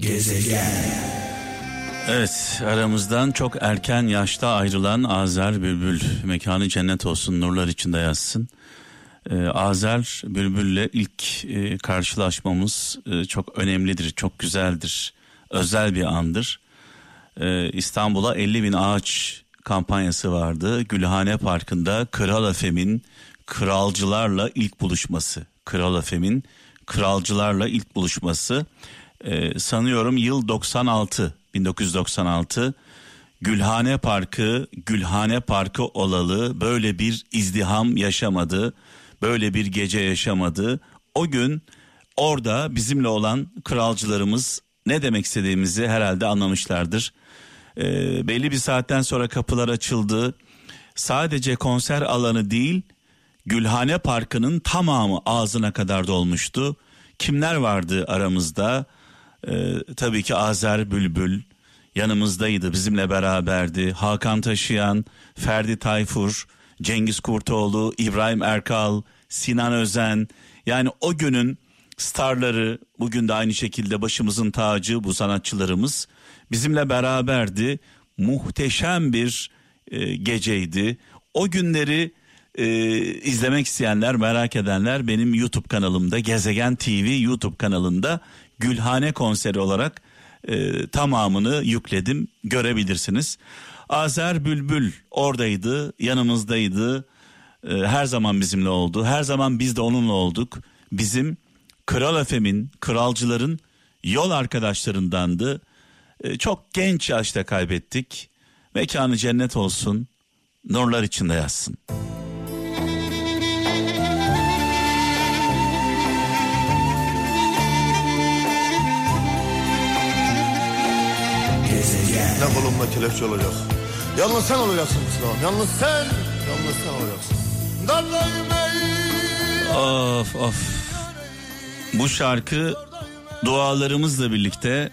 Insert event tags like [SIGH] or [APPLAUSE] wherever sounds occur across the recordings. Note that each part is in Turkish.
Gezegen. Evet aramızdan çok erken yaşta ayrılan Azer Bülbül mekanı cennet olsun nurlar içinde yazsın. Ee, Azer Bülbül'le ilk e, karşılaşmamız e, çok önemlidir, çok güzeldir, özel bir andır. Ee, İstanbul'a 50 bin ağaç kampanyası vardı. Gülhane Parkı'nda Kral Efem'in kralcılarla ilk buluşması. Kral Efem'in kralcılarla ilk buluşması. Ee, sanıyorum yıl 96 1996 Gülhane Parkı Gülhane Parkı olalı böyle bir izdiham yaşamadı. Böyle bir gece yaşamadı. O gün orada bizimle olan kralcılarımız ne demek istediğimizi herhalde anlamışlardır. Ee, belli bir saatten sonra kapılar açıldı. Sadece konser alanı değil Gülhane Parkı'nın tamamı ağzına kadar dolmuştu. Kimler vardı aramızda? Ee, tabii ki Azer Bülbül yanımızdaydı, bizimle beraberdi. Hakan Taşıyan, Ferdi Tayfur, Cengiz Kurtoğlu, İbrahim Erkal, Sinan Özen. Yani o günün starları bugün de aynı şekilde başımızın tacı bu sanatçılarımız bizimle beraberdi. Muhteşem bir e, geceydi. O günleri e, izlemek isteyenler, merak edenler benim YouTube kanalımda Gezegen TV YouTube kanalında Gülhane konseri olarak e, tamamını yükledim görebilirsiniz. Azer Bülbül oradaydı, yanımızdaydı. E, her zaman bizimle oldu. Her zaman biz de onunla olduk. Bizim Kral Efem'in, kralcıların yol arkadaşlarındandı. E, çok genç yaşta kaybettik. Mekanı cennet olsun. Nurlar içinde yazsın. Ne kolumda kelepçe olacak. Yalnız sen olacaksın Mustafa. Yalnız sen. Yalnız sen olacaksın. Of of. Bu şarkı dualarımızla birlikte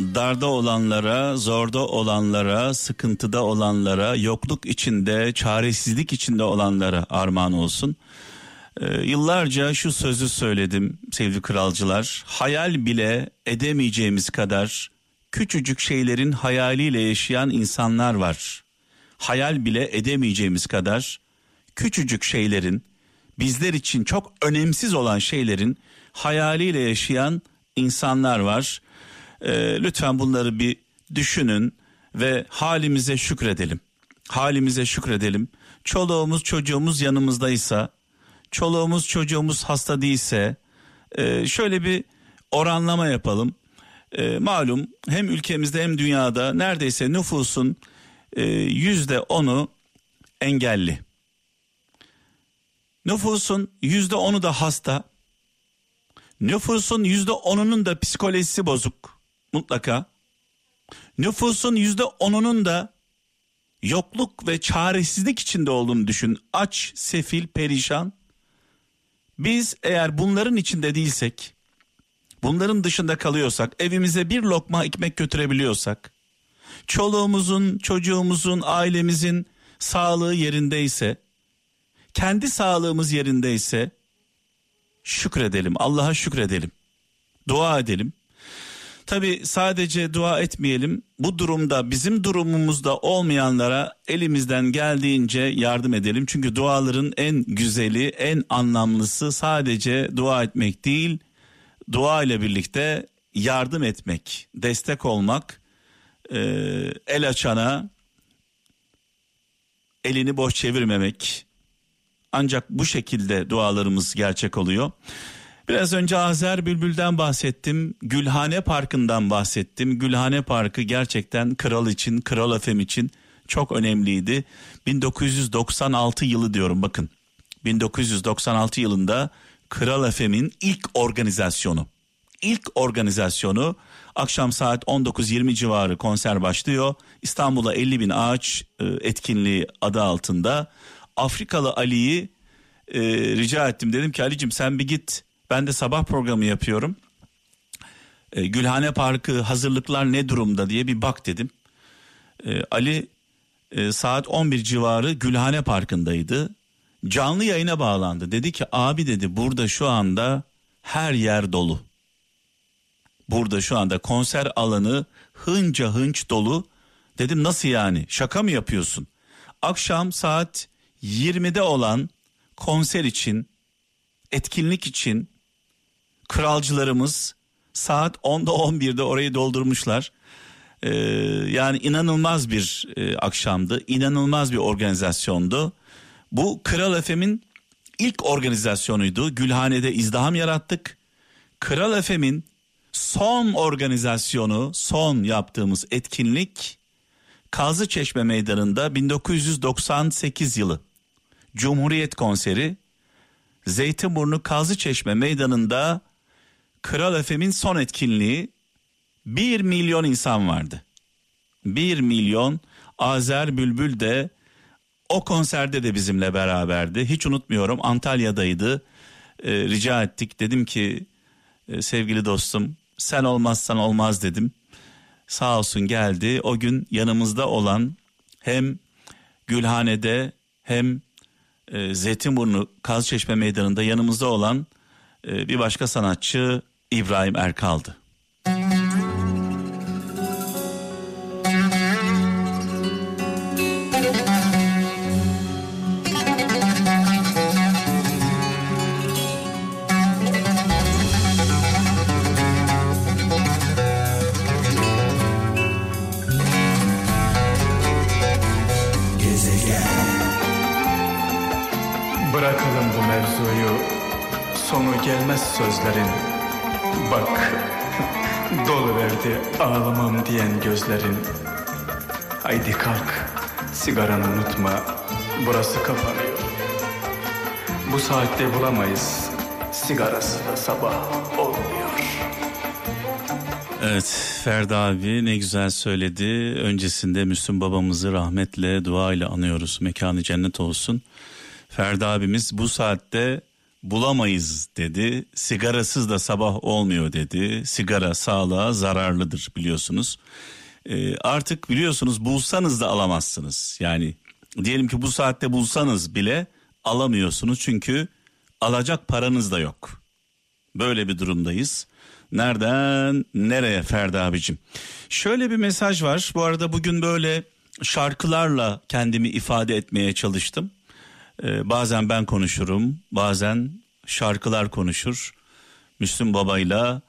darda olanlara, zorda olanlara, sıkıntıda olanlara, yokluk içinde, çaresizlik içinde olanlara armağan olsun. Ee, yıllarca şu sözü söyledim sevgili kralcılar. Hayal bile edemeyeceğimiz kadar küçücük şeylerin hayaliyle yaşayan insanlar var. Hayal bile edemeyeceğimiz kadar küçücük şeylerin bizler için çok önemsiz olan şeylerin hayaliyle yaşayan insanlar var. Ee, lütfen bunları bir düşünün ve halimize şükredelim. Halimize şükredelim. Çoluğumuz çocuğumuz yanımızdaysa, çoluğumuz çocuğumuz hasta değilse, e, şöyle bir oranlama yapalım. E, malum hem ülkemizde hem dünyada neredeyse nüfusun e, yüzde onu engelli. Nüfusun yüzde onu da hasta. Nüfusun yüzde onunun da psikolojisi bozuk mutlaka. Nüfusun yüzde onunun da yokluk ve çaresizlik içinde olduğunu düşün. Aç, sefil, perişan. Biz eğer bunların içinde değilsek, bunların dışında kalıyorsak, evimize bir lokma ekmek götürebiliyorsak, çoluğumuzun, çocuğumuzun, ailemizin sağlığı yerindeyse, kendi sağlığımız yerindeyse şükredelim. Allah'a şükredelim. Dua edelim. Tabi sadece dua etmeyelim. Bu durumda bizim durumumuzda olmayanlara elimizden geldiğince yardım edelim. Çünkü duaların en güzeli, en anlamlısı sadece dua etmek değil, dua ile birlikte yardım etmek, destek olmak, e, el açana elini boş çevirmemek. Ancak bu şekilde dualarımız gerçek oluyor. Biraz önce Azer Bülbül'den bahsettim. Gülhane Parkı'ndan bahsettim. Gülhane Parkı gerçekten kral için, kral efem için çok önemliydi. 1996 yılı diyorum bakın. 1996 yılında Kral FM'in ilk organizasyonu. İlk organizasyonu akşam saat 19.20 civarı konser başlıyor. İstanbul'a 50 bin ağaç e, etkinliği adı altında. Afrikalı Ali'yi e, rica ettim. Dedim ki Ali'cim sen bir git ben de sabah programı yapıyorum. E, Gülhane Parkı hazırlıklar ne durumda diye bir bak dedim. E, Ali e, saat 11 civarı Gülhane Parkı'ndaydı. Canlı yayına bağlandı. Dedi ki abi dedi burada şu anda her yer dolu. burada şu anda konser alanı hınca hınç dolu. Dedim nasıl yani şaka mı yapıyorsun? Akşam saat 20'de olan konser için etkinlik için kralcılarımız saat 10'da 11'de orayı doldurmuşlar. Ee, yani inanılmaz bir e, akşamdı, inanılmaz bir organizasyondu. Bu Kral Efem'in ilk organizasyonuydu. Gülhane'de izdiham yarattık. Kral Efem'in son organizasyonu, son yaptığımız etkinlik Kazı Çeşme Meydanı'nda 1998 yılı Cumhuriyet konseri Zeytinburnu Kazı Çeşme Meydanı'nda Kral Efem'in son etkinliği 1 milyon insan vardı. 1 milyon Azer Bülbül de o konserde de bizimle beraberdi. Hiç unutmuyorum Antalya'daydı. Ee, rica ettik dedim ki e, sevgili dostum sen olmazsan olmaz dedim. Sağ olsun geldi. O gün yanımızda olan hem Gülhane'de hem e, Zeytinburnu Kazçeşme Meydanı'nda yanımızda olan e, bir başka sanatçı İbrahim Erkal'dı. Bırakalım bu mevzuyu Sonu gelmez sözlerin Bak [LAUGHS] Dolu verdi ağlamam diyen gözlerin Haydi kalk Sigaranı unutma Burası kapanıyor Bu saatte bulamayız Sigarası da sabah olmuyor Evet Ferdi abi ne güzel söyledi. Öncesinde Müslüm babamızı rahmetle dua ile anıyoruz. Mekanı cennet olsun. Ferdi abimiz bu saatte bulamayız dedi. Sigarasız da sabah olmuyor dedi. Sigara sağlığa zararlıdır biliyorsunuz. Ee, artık biliyorsunuz bulsanız da alamazsınız. Yani diyelim ki bu saatte bulsanız bile alamıyorsunuz çünkü alacak paranız da yok. Böyle bir durumdayız. Nereden nereye Ferdi abicim? Şöyle bir mesaj var. Bu arada bugün böyle şarkılarla kendimi ifade etmeye çalıştım. Ee, bazen ben konuşurum, bazen şarkılar konuşur. Müslüm Baba'yla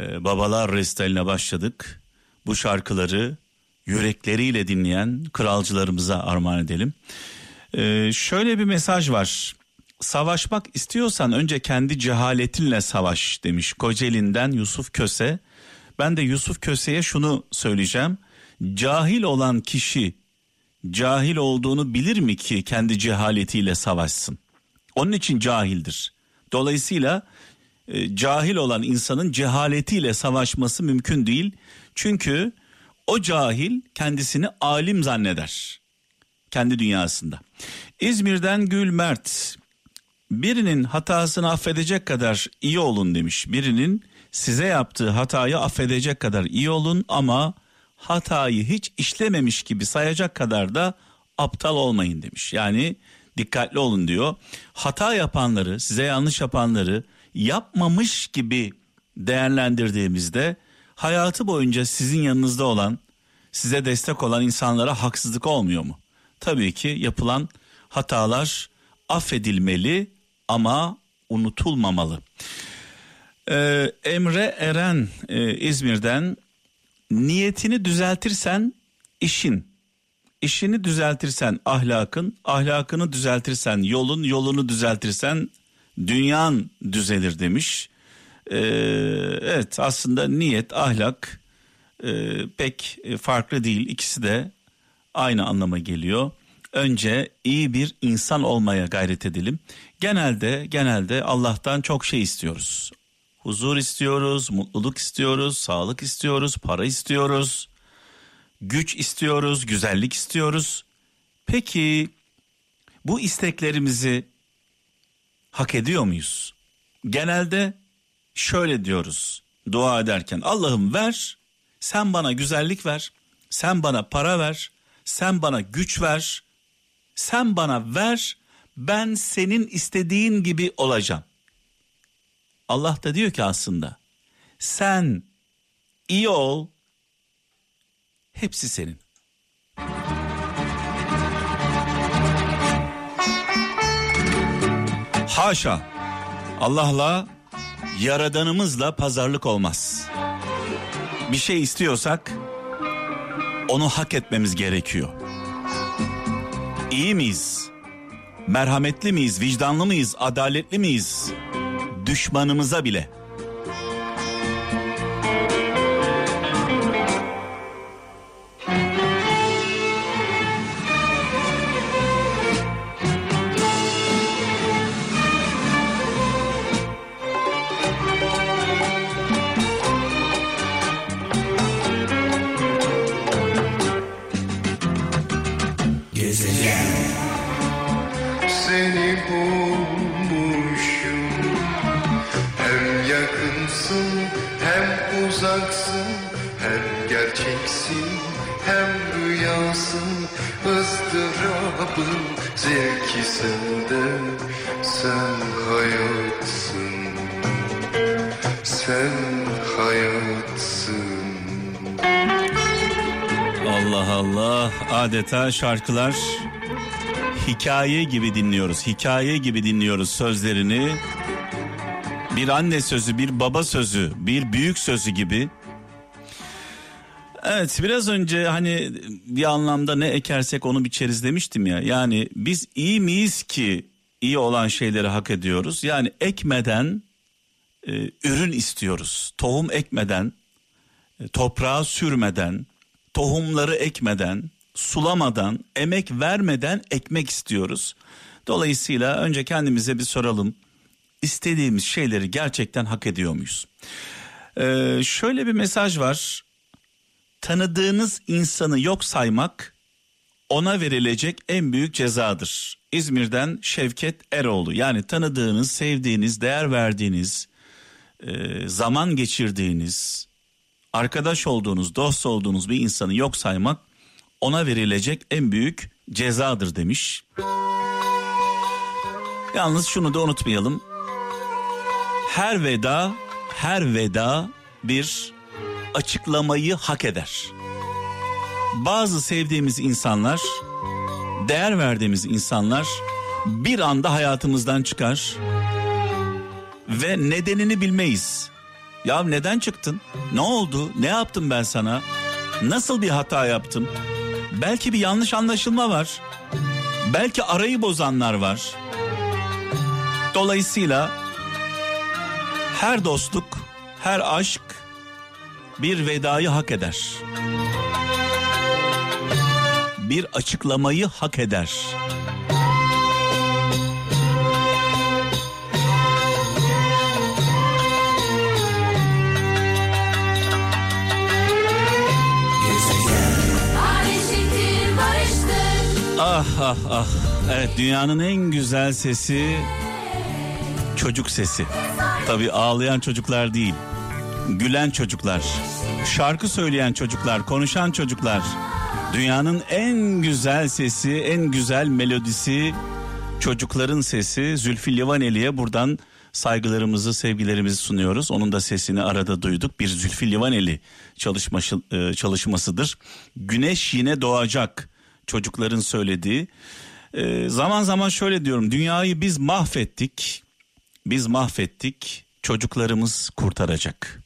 e, Babalar Restaline başladık. Bu şarkıları yürekleriyle dinleyen kralcılarımıza armağan edelim. Ee, şöyle bir mesaj var. Savaşmak istiyorsan önce kendi cehaletinle savaş demiş Kocaeli'nden Yusuf Köse. Ben de Yusuf Köse'ye şunu söyleyeceğim. Cahil olan kişi cahil olduğunu bilir mi ki kendi cehaletiyle savaşsın? Onun için cahildir. Dolayısıyla e, cahil olan insanın cehaletiyle savaşması mümkün değil. Çünkü o cahil kendisini alim zanneder. Kendi dünyasında. İzmir'den Gül Mert birinin hatasını affedecek kadar iyi olun demiş. Birinin size yaptığı hatayı affedecek kadar iyi olun ama hatayı hiç işlememiş gibi sayacak kadar da aptal olmayın demiş. Yani dikkatli olun diyor. Hata yapanları, size yanlış yapanları yapmamış gibi değerlendirdiğimizde hayatı boyunca sizin yanınızda olan, size destek olan insanlara haksızlık olmuyor mu? Tabii ki yapılan hatalar affedilmeli ama unutulmamalı. Ee, Emre Eren e, İzmir'den niyetini düzeltirsen işin, işini düzeltirsen ahlakın, ahlakını düzeltirsen yolun, yolunu düzeltirsen dünyan düzelir demiş. Ee, evet aslında niyet, ahlak e, pek farklı değil. İkisi de aynı anlama geliyor. Önce iyi bir insan olmaya gayret edelim. Genelde genelde Allah'tan çok şey istiyoruz. Huzur istiyoruz, mutluluk istiyoruz, sağlık istiyoruz, para istiyoruz, güç istiyoruz, güzellik istiyoruz. Peki bu isteklerimizi hak ediyor muyuz? Genelde şöyle diyoruz dua ederken Allah'ım ver, sen bana güzellik ver, sen bana para ver, sen bana güç ver, sen bana ver, ben senin istediğin gibi olacağım. Allah da diyor ki aslında sen iyi ol. Hepsi senin. Haşa. Allah'la yaradanımızla pazarlık olmaz. Bir şey istiyorsak onu hak etmemiz gerekiyor. İyi miyiz? Merhametli miyiz? Vicdanlı mıyız? Adaletli miyiz? Düşmanımıza bile. Seni bulmuşum yakınsın hem uzaksın Hem gerçeksin hem rüyasın ızdırabın zevki sende Sen hayatsın Sen hayatsın Allah Allah adeta şarkılar hikaye gibi dinliyoruz. Hikaye gibi dinliyoruz sözlerini. Bir anne sözü, bir baba sözü, bir büyük sözü gibi. Evet biraz önce hani bir anlamda ne ekersek onu biçeriz demiştim ya. Yani biz iyi miyiz ki iyi olan şeyleri hak ediyoruz? Yani ekmeden e, ürün istiyoruz. Tohum ekmeden, e, toprağa sürmeden, tohumları ekmeden, sulamadan, emek vermeden ekmek istiyoruz. Dolayısıyla önce kendimize bir soralım. İstediğimiz şeyleri gerçekten hak ediyor muyuz? Ee, şöyle bir mesaj var. Tanıdığınız insanı yok saymak ona verilecek en büyük cezadır. İzmir'den Şevket Eroğlu. Yani tanıdığınız, sevdiğiniz, değer verdiğiniz, e, zaman geçirdiğiniz, arkadaş olduğunuz, dost olduğunuz bir insanı yok saymak ona verilecek en büyük cezadır demiş. Yalnız şunu da unutmayalım. Her veda, her veda bir açıklamayı hak eder. Bazı sevdiğimiz insanlar, değer verdiğimiz insanlar bir anda hayatımızdan çıkar ve nedenini bilmeyiz. Ya neden çıktın? Ne oldu? Ne yaptım ben sana? Nasıl bir hata yaptım? Belki bir yanlış anlaşılma var. Belki arayı bozanlar var. Dolayısıyla her dostluk, her aşk bir vedayı hak eder. Bir açıklamayı hak eder. Ah ah ah. Evet dünyanın en güzel sesi çocuk sesi. Tabii ağlayan çocuklar değil. Gülen çocuklar. Şarkı söyleyen çocuklar, konuşan çocuklar. Dünyanın en güzel sesi, en güzel melodisi çocukların sesi Zülfü Livaneli'ye buradan saygılarımızı, sevgilerimizi sunuyoruz. Onun da sesini arada duyduk. Bir Zülfü Livaneli çalışması, e, çalışmasıdır. Güneş yine doğacak çocukların söylediği. E, zaman zaman şöyle diyorum. Dünyayı biz mahvettik. Biz mahvettik. Çocuklarımız kurtaracak.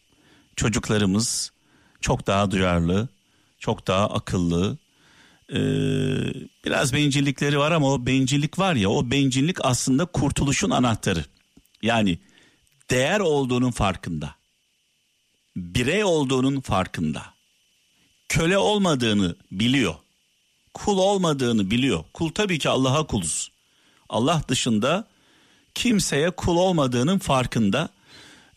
Çocuklarımız çok daha duyarlı, çok daha akıllı. Ee, biraz bencillikleri var ama o bencillik var ya o bencillik aslında kurtuluşun anahtarı. Yani değer olduğunun farkında. Birey olduğunun farkında. Köle olmadığını biliyor. Kul olmadığını biliyor. Kul tabii ki Allah'a kuluz. Allah dışında kimseye kul olmadığının farkında.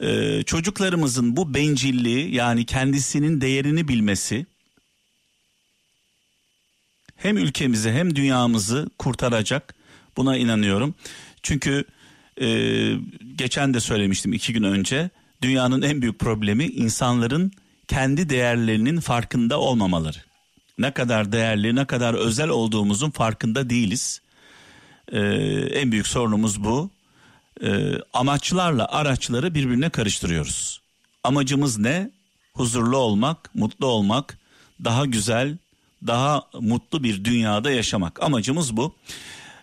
Ee, çocuklarımızın bu bencilliği yani kendisinin değerini bilmesi hem ülkemizi hem dünyamızı kurtaracak buna inanıyorum. Çünkü e, geçen de söylemiştim iki gün önce dünyanın en büyük problemi insanların kendi değerlerinin farkında olmamaları. Ne kadar değerli ne kadar özel olduğumuzun farkında değiliz. Ee, en büyük sorunumuz bu. Ee, amaçlarla araçları birbirine karıştırıyoruz. Amacımız ne? huzurlu olmak, mutlu olmak, daha güzel, daha mutlu bir dünyada yaşamak. Amacımız bu.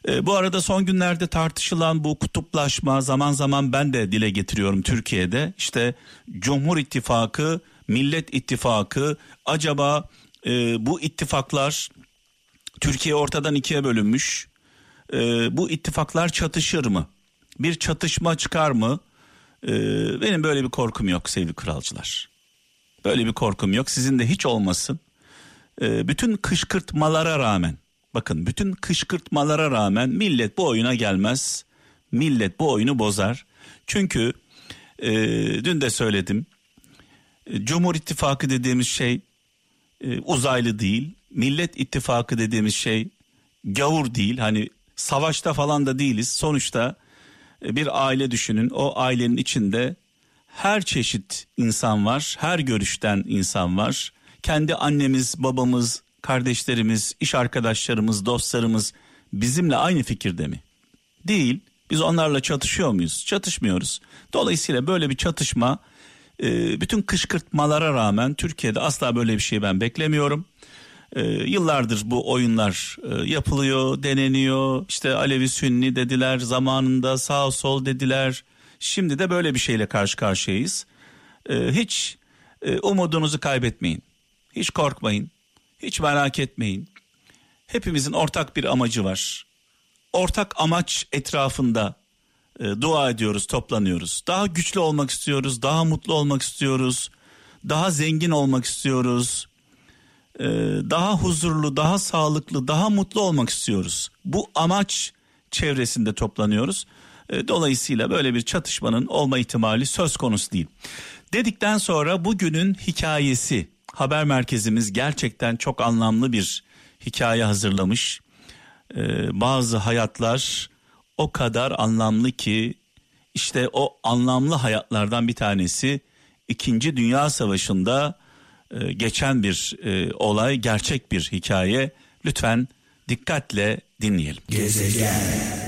E, bu arada son günlerde tartışılan bu kutuplaşma zaman zaman ben de dile getiriyorum Türkiye'de. İşte Cumhur İttifakı, Millet İttifakı acaba e, bu ittifaklar Türkiye ortadan ikiye bölünmüş. E, bu ittifaklar çatışır mı? Bir çatışma çıkar mı? E, benim böyle bir korkum yok sevgili kralcılar. Böyle bir korkum yok. Sizin de hiç olmasın. E, bütün kışkırtmalara rağmen bakın bütün kışkırtmalara rağmen millet bu oyuna gelmez. Millet bu oyunu bozar. Çünkü e, dün de söyledim. E, Cumhur İttifakı dediğimiz şey e, uzaylı değil. Millet İttifakı dediğimiz şey gavur değil. Hani savaşta falan da değiliz. Sonuçta bir aile düşünün. O ailenin içinde her çeşit insan var. Her görüşten insan var. Kendi annemiz, babamız, kardeşlerimiz, iş arkadaşlarımız, dostlarımız bizimle aynı fikirde mi? Değil. Biz onlarla çatışıyor muyuz? Çatışmıyoruz. Dolayısıyla böyle bir çatışma e, bütün kışkırtmalara rağmen Türkiye'de asla böyle bir şey ben beklemiyorum. E, yıllardır bu oyunlar e, yapılıyor, deneniyor. İşte Alevi Sünni dediler, zamanında sağ sol dediler. Şimdi de böyle bir şeyle karşı karşıyayız. E, hiç e, umudunuzu kaybetmeyin. Hiç korkmayın. Hiç merak etmeyin. Hepimizin ortak bir amacı var. Ortak amaç etrafında e, dua ediyoruz, toplanıyoruz. Daha güçlü olmak istiyoruz, daha mutlu olmak istiyoruz, daha zengin olmak istiyoruz. E, daha huzurlu, daha sağlıklı, daha mutlu olmak istiyoruz. Bu amaç çevresinde toplanıyoruz. E, dolayısıyla böyle bir çatışmanın olma ihtimali söz konusu değil. Dedikten sonra bugünün hikayesi haber merkezimiz gerçekten çok anlamlı bir hikaye hazırlamış. Ee, bazı hayatlar o kadar anlamlı ki işte o anlamlı hayatlardan bir tanesi İkinci Dünya Savaşı'nda e, geçen bir e, olay, gerçek bir hikaye. Lütfen dikkatle dinleyelim. Gezegen